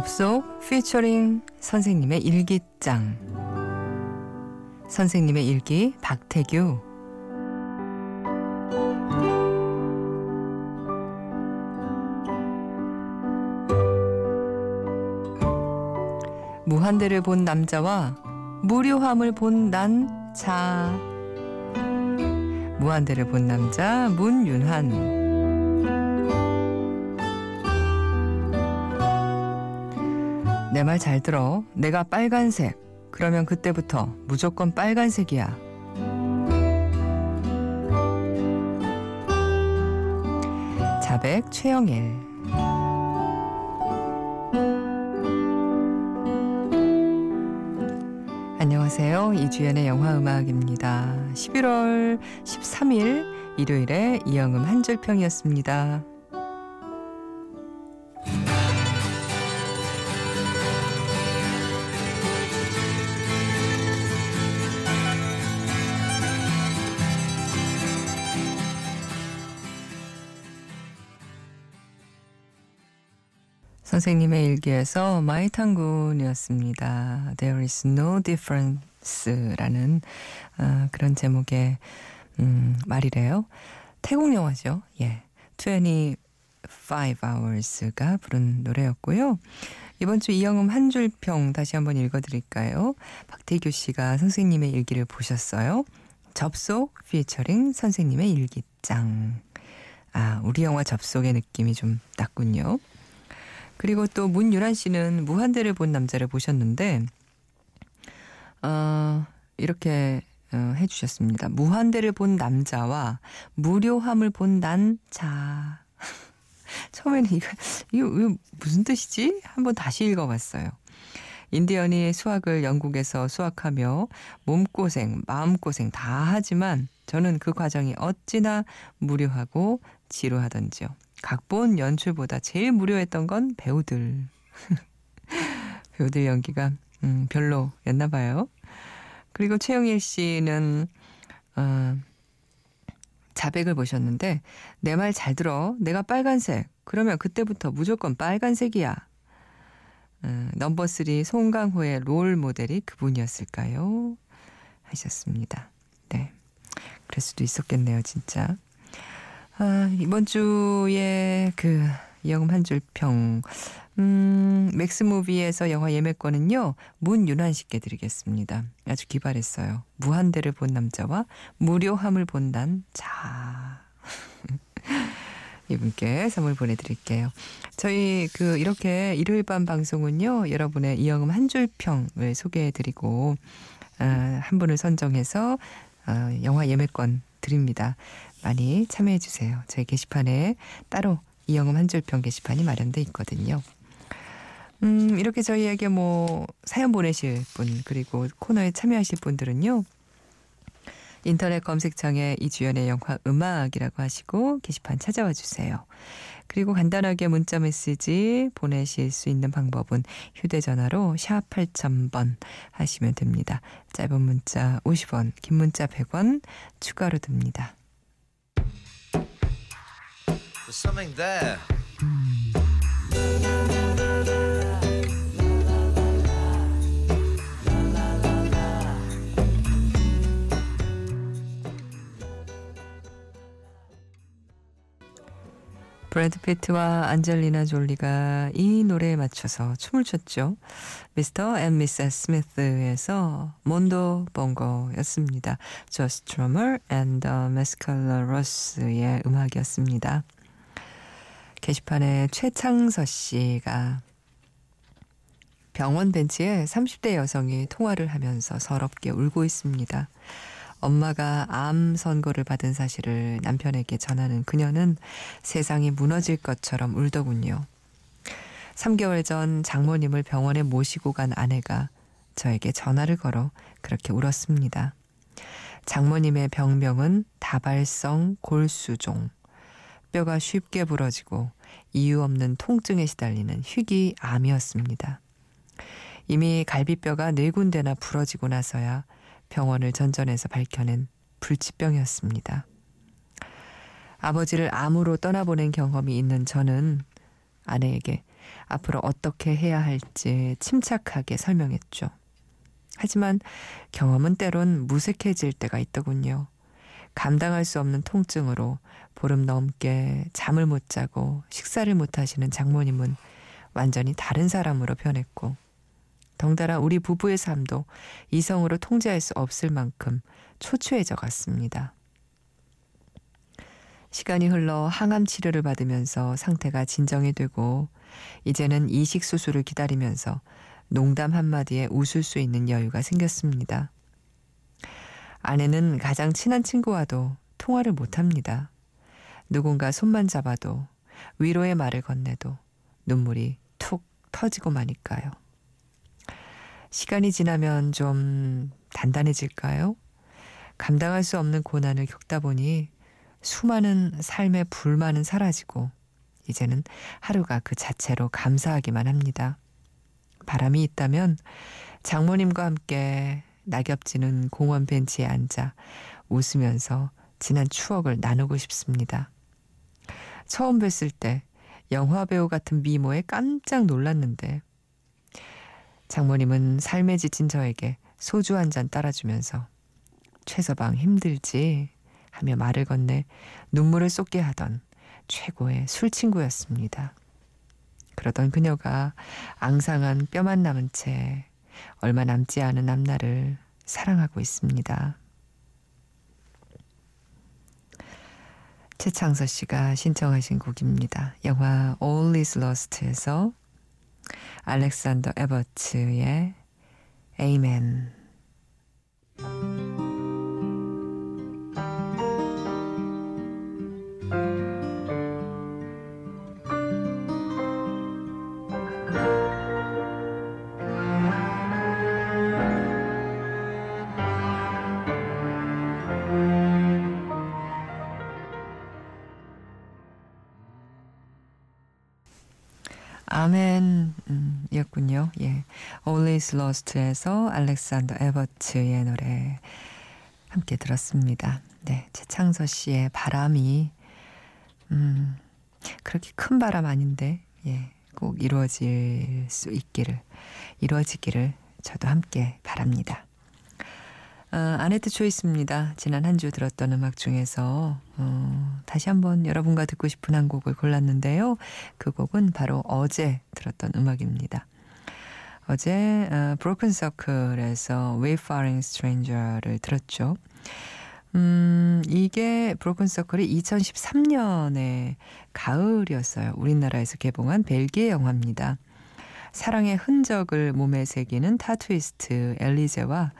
접속 피처링 선생님의 일기장. 선생님의 일기 박태규. 무한대를 본 남자와 무료함을 본 난 자. 무한대를 본 남자 문윤한 내 말 잘 들어. 내가 빨간색. 그러면 그때부터 무조건 빨간색이야. 자백 최영일. 안녕하세요. 이주연의 영화 음악입니다. 11월 13일 일요일에 이영음 한 줄평이었습니다. 선생님의 일기에서 마이탄군이었습니다. There is no difference라는 어, 그런 제목의 음, 말이래요. 태국 영화죠. 예. 25 hours가 부른 노래였고요. 이번 주 이영음 한 줄 평 다시 한번 읽어드릴까요? 박태규 씨가 선생님의 일기를 보셨어요. 접속 피처링 선생님의 일기장. 아, 우리 영화 접속의 느낌이 좀 났군요. 그리고 또 문유란 씨는 무한대를 본 남자를 보셨는데 어, 이렇게 어, 해주셨습니다. 무한대를 본 남자와 무료함을 본 난 자. 처음에는 이거, 이거, 이거 무슨 뜻이지? 한번 다시 읽어봤어요. 인디언이 수학을 영국에서 수학하며 몸고생, 마음고생 다 하지만 저는 그 과정이 어찌나 무료하고 지루하던지요. 각본 연출보다 제일 무료했던 건 배우들. 배우들 연기가 음, 별로였나 봐요. 그리고 최영일 씨는 어, 자백을 보셨는데 내 말 잘 들어. 내가 빨간색. 그러면 그때부터 무조건 빨간색이야. 어, 넘버 3 송강호의 롤 모델이 그분이었을까요? 하셨습니다. 네. 그럴 수도 있었겠네요, 진짜. 아, 이번 주에 그 영음 한줄 평. 음, 맥스무비에서 영화 예매권은요, 문윤환 씨께 드리겠습니다. 아주 기발했어요. 무한대를 본 남자와 무료함을 본단 자. 이분께 선물 보내드릴게요. 저희 그 이렇게 일요일 밤 방송은요, 여러분의 이영음 한 줄 평을 소개해드리고, 아, 한 분을 선정해서 어, 영화 예매권 드립니다. 많이 참여해 주세요. 저희 게시판에 따로 이영음 한 줄평 게시판이 마련돼 있거든요. 음, 이렇게 저희에게 뭐 사연 보내실 분 그리고 코너에 참여하실 분들은요. 인터넷 검색창에 이주연의 영화 음악이라고 하시고 게시판 찾아와 주세요. 그리고 간단하게 문자 메시지 보내실 수 있는 방법은 휴대전화로 샵 8000번 하시면 됩니다. 짧은 문자 50원, 긴 문자 100원 추가로 듭니다. There's something there. 브래드 피트와 안젤리나 졸리가 이 노래에 맞춰서 춤을 췄죠. 미스터 앤 미스 스미스에서 Mondo Bongo였습니다. 저 스트로머 앤 더 메스칼러러스의 음악이었습니다. 게시판에 최창서 씨가 병원 벤치에 30대 여성이 통화를 하면서 서럽게 울고 있습니다. 엄마가 암 선고를 받은 사실을 남편에게 전하는 그녀는 세상이 무너질 것처럼 울더군요. 3개월 전 장모님을 병원에 모시고 간 아내가 저에게 전화를 걸어 그렇게 울었습니다. 장모님의 병명은 다발성 골수종. 뼈가 쉽게 부러지고 이유 없는 통증에 시달리는 희귀암이었습니다. 이미 갈비뼈가 네 군데나 부러지고 나서야 병원을 전전해서 밝혀낸 불치병이었습니다. 아버지를 암으로 떠나보낸 경험이 있는 저는 아내에게 앞으로 어떻게 해야 할지 침착하게 설명했죠. 하지만 경험은 때론 무색해질 때가 있더군요. 감당할 수 없는 통증으로 보름 넘게 잠을 못 자고 식사를 못 하시는 장모님은 완전히 다른 사람으로 변했고 덩달아 우리 부부의 삶도 이성으로 통제할 수 없을 만큼 초췌해져 갔습니다. 시간이 흘러 항암 치료를 받으면서 상태가 진정이 되고 이제는 이식 수술을 기다리면서 농담 한마디에 웃을 수 있는 여유가 생겼습니다. 아내는 가장 친한 친구와도 통화를 못 합니다. 누군가 손만 잡아도 위로의 말을 건네도 눈물이 툭 터지고 마니까요. 시간이 지나면 좀 단단해질까요? 감당할 수 없는 고난을 겪다 보니 수많은 삶의 불만은 사라지고 이제는 하루가 그 자체로 감사하기만 합니다. 바람이 있다면 장모님과 함께 낙엽지는 공원 벤치에 앉아 웃으면서 지난 추억을 나누고 싶습니다. 처음 뵀을 때 영화 배우 같은 미모에 깜짝 놀랐는데 장모님은 삶에 지친 저에게 소주 한 잔 따라주면서 최서방 힘들지 하며 말을 건네 눈물을 쏟게 하던 최고의 술친구였습니다. 그러던 그녀가 앙상한 뼈만 남은 채 얼마 남지 않은 앞날을 사랑하고 있습니다. 최창서 씨가 신청하신 곡입니다. 영화 All is Lost에서 알렉산더 에버츠의. 아멘 Always Lost에서 알렉산더 에버츠의 노래 함께 들었습니다. 네. 최창서 씨의 바람이 음, 그렇게 큰 바람 아닌데 예. 꼭 이루어질 수 있기를 이루어지기를 저도 함께 바랍니다. 어, 아네트 초이스입니다. 지난 한 주 들었던 음악 중에서 어, 다시 한번 여러분과 듣고 싶은 한 곡을 골랐는데요. 그 곡은 바로 어제 들었던 음악입니다. 어제 어, Broken Circle에서 Wayfaring Stranger를 들었죠. 음, 이게 Broken Circle이 2013년에 가을이었어요. 우리나라에서 개봉한 벨기에 영화입니다. 사랑의 흔적을 몸에 새기는 타투이스트 엘리제와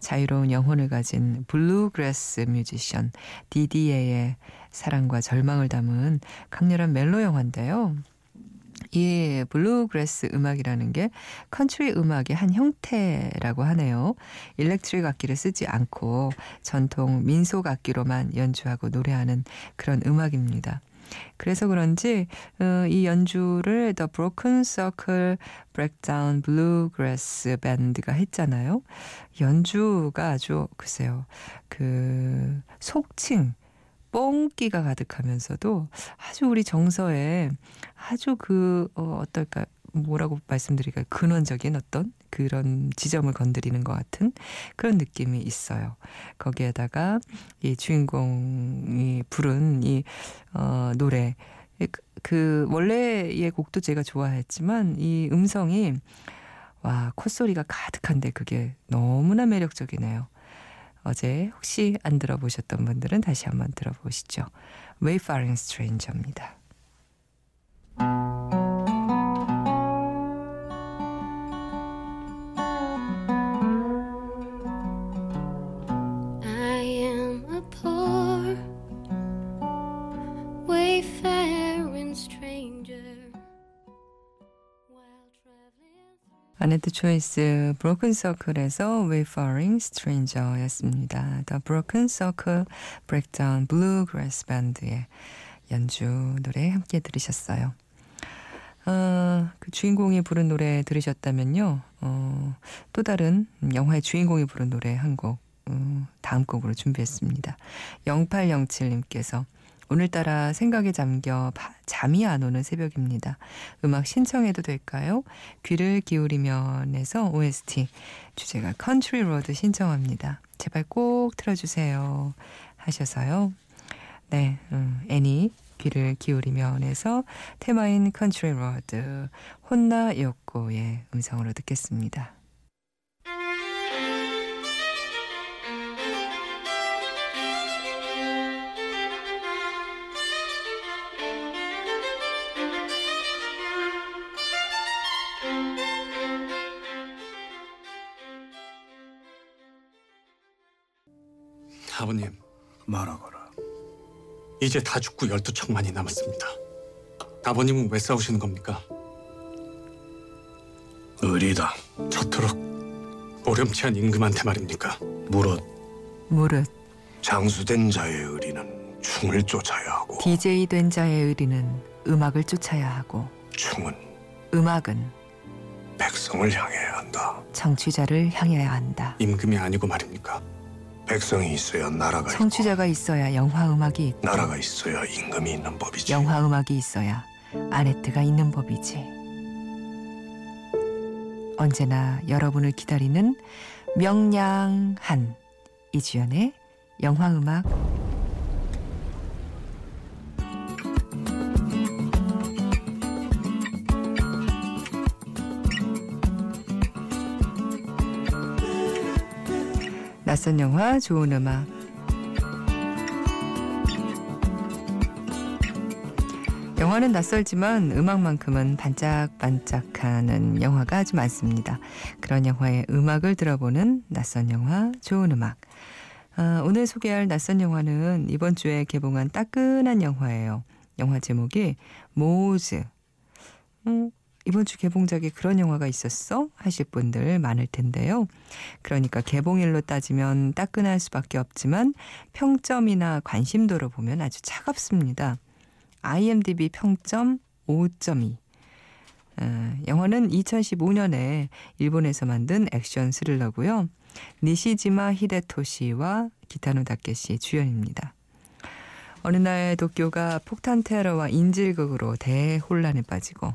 자유로운 영혼을 가진 블루그래스 뮤지션 디디에의 사랑과 절망을 담은 강렬한 멜로 영화인데요. 이 블루그래스 음악이라는 게 컨트리 음악의 한 형태라고 하네요. electric 악기를 쓰지 않고 전통 민속 악기로만 연주하고 노래하는 그런 음악입니다. 그래서 그런지 어, 이 연주를 The Broken Circle Breakdown Bluegrass 밴드가 했잖아요. 연주가 아주 글쎄요. 그 속칭 뽕기가 가득하면서도 아주 우리 정서에 아주 그 어, 어떨까 뭐라고 말씀드릴까요? 근원적인 어떤 그런 지점을 건드리는 것 같은 그런 느낌이 있어요. 거기에다가 이 주인공이 부른 이 어, 노래 그, 그 원래의 곡도 제가 좋아했지만 이 음성이 와 콧소리가 가득한데 그게 너무나 매력적이네요. 어제 혹시 안 들어보셨던 분들은 다시 한번 들어보시죠. Wayfaring Stranger입니다. 아네트 초이스 브로큰 서클에서 Wayfaring Stranger였습니다. The Broken Circle Breakdown Bluegrass Band의 연주 노래 함께 들으셨어요. 어, 그 주인공이 부른 노래 들으셨다면요. 어, 또 다른 영화의 주인공이 부른 노래 한 곡, 어, 다음 곡으로 준비했습니다. 0807님께서 오늘따라 생각에 잠겨 잠이 안 오는 새벽입니다. 음악 신청해도 될까요? 귀를 기울이면에서 OST 주제가 Country Road 신청합니다. 제발 꼭 틀어주세요. 하셔서요. 네, 음, 애니 귀를 기울이면에서 테마인 Country Road 혼나 요코의 음성으로 듣겠습니다. 이제 다 죽고 열두 척만이 남았습니다. 아버님은 왜 싸우시는 겁니까? 의리다. 저토록 오렴치한 임금한테 말입니까? 무릇 무릇 장수된 자의 의리는 충을 쫓아야 하고 DJ 된 자의 의리는 음악을 쫓아야 하고 충은 음악은 백성을 향해야 한다. 청취자를 향해야 한다. 임금이 아니고 말입니까? 백성이 있어야 나라가 청취자가 있어야 영화 음악이 있고 있고 나라가 있어야 임금이 있는 법이지. 영화 음악이 있어야 아네트가 있는 법이지. 언제나 여러분을 기다리는 명량한 이주연의 영화 음악 낯선 영화 좋은 음악 영화는 낯설지만 음악만큼은 반짝반짝하는 영화가 아주 많습니다. 그런 영화의 음악을 들어보는 낯선 영화 좋은 음악. 아, 오늘 소개할 낯선 영화는 이번 주에 개봉한 따끈한 영화예요. 영화 제목이 모즈. 음, 이번 주 개봉작에 그런 영화가 있었어? 하실 분들 많을 텐데요. 그러니까 개봉일로 따지면 따끈할 수밖에 없지만 평점이나 관심도로 보면 아주 차갑습니다. IMDb 평점 5.2. 어, 영화는 2015년에 일본에서 만든 액션 스릴러고요. 니시지마 히데토시와 기타노 다케시 주연입니다. 어느 날 도쿄가 폭탄 테러와 인질극으로 대혼란에 빠지고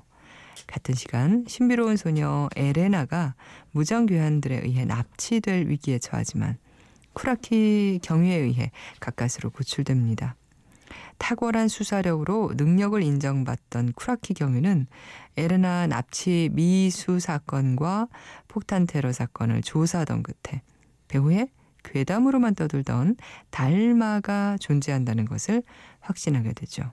같은 시간 신비로운 소녀 에레나가 무장교환들에 의해 납치될 위기에 처하지만 쿠라키 경위에 의해 가까스로 구출됩니다. 탁월한 수사력으로 능력을 인정받던 쿠라키 경위는 에레나 납치 미수 사건과 폭탄 테러 사건을 조사하던 끝에 배후에 괴담으로만 떠들던 달마가 존재한다는 것을 확신하게 되죠.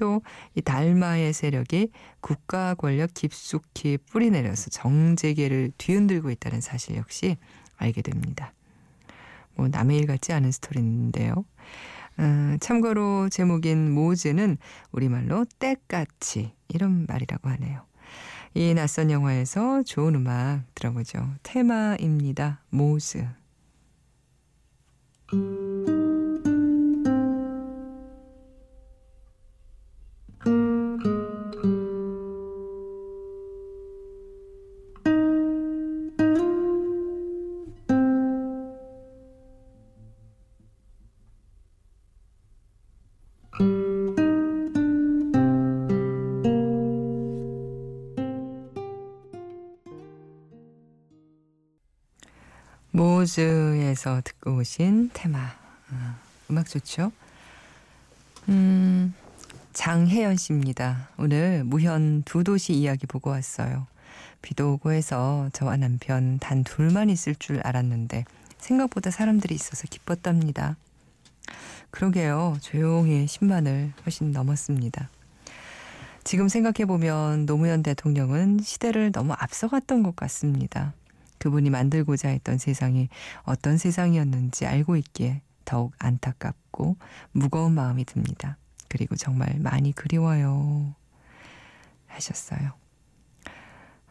또 이 달마의 세력이 국가 권력 깊숙이 뿌리내려서 정재계를 뒤흔들고 있다는 사실 역시 알게 됩니다. 뭐 남의 일 같지 않은 스토리인데요. 음, 참고로 제목인 모즈는 우리말로 때까치 이런 말이라고 하네요. 이 낯선 영화에서 좋은 음악 들어보죠. 테마입니다. 모즈. 모즈에서 듣고 오신 테마. 아, 음악 좋죠? 음, 장혜연 씨입니다. 오늘 무현 두 도시 이야기 보고 왔어요. 비도 오고 해서 저와 남편 단 둘만 있을 줄 알았는데 생각보다 사람들이 있어서 기뻤답니다. 그러게요. 조용히 10만을 훨씬 넘었습니다. 지금 생각해보면 노무현 대통령은 시대를 너무 앞서갔던 것 같습니다. 그분이 만들고자 했던 세상이 어떤 세상이었는지 알고 있기에 더욱 안타깝고 무거운 마음이 듭니다. 그리고 정말 많이 그리워요. 하셨어요.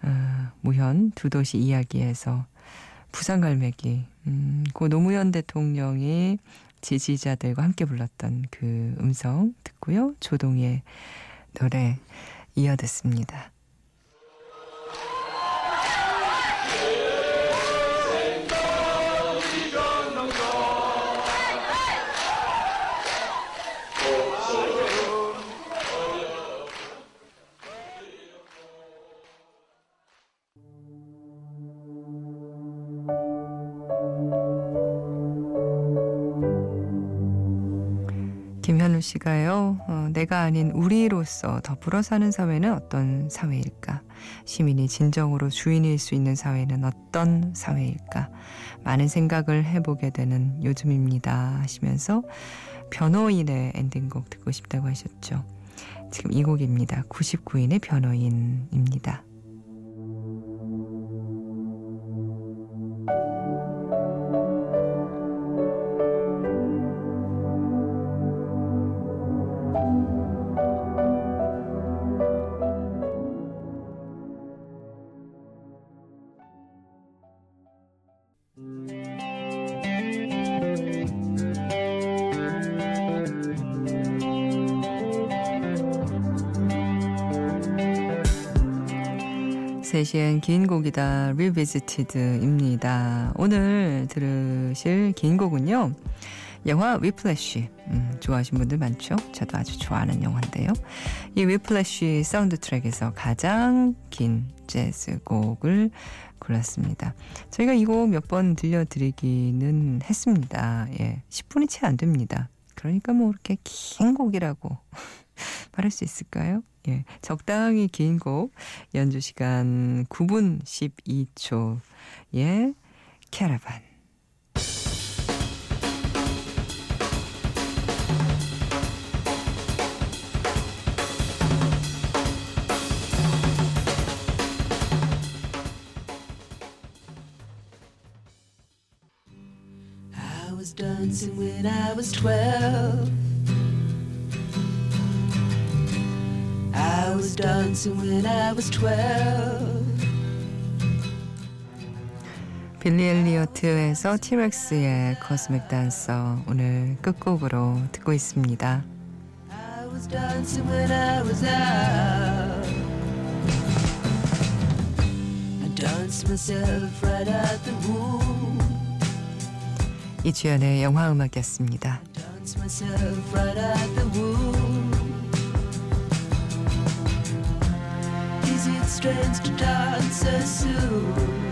아, 무현 두 도시 이야기에서 부산 갈매기, 음, 고 노무현 대통령이 지지자들과 함께 불렀던 그 음성 듣고요. 조동의 노래 이어 듣습니다. 씨가요, 어, 내가 아닌 우리로서 더불어 사는 사회는 어떤 사회일까? 시민이 진정으로 주인일 수 있는 사회는 어떤 사회일까? 많은 생각을 해보게 되는 요즘입니다. 하시면서 변호인의 엔딩곡 듣고 싶다고 하셨죠. 지금 이 곡입니다. 99인의 변호인입니다. 세시엔 긴 곡이다 Revisited입니다. 오늘 들으실 긴 곡은요. 영화 Whiplash 음, 좋아하시는 분들 많죠? 저도 아주 좋아하는 영화인데요. 이 Whiplash 사운드 트랙에서 가장 긴 재즈 곡을 골랐습니다. 저희가 이 곡 몇 번 들려드리기는 했습니다. 예, 10분이 채 안 됩니다. 그러니까 뭐 이렇게 긴 곡이라고 말할 수 있을까요? 예, 적당히 긴 곡 연주 시간 9분 12초. 예, 캐러반. I was dancing when I was twelve. Dancing when I was twelve. 빌리 엘리어트에서 티렉스의 코스믹 댄서 오늘 끝곡으로 듣고 있습니다. I was dancing when I was out. I danced myself right out the womb. 이주연의 영화 음악이었습니다. Danced myself right out the womb. strains to dance so soon.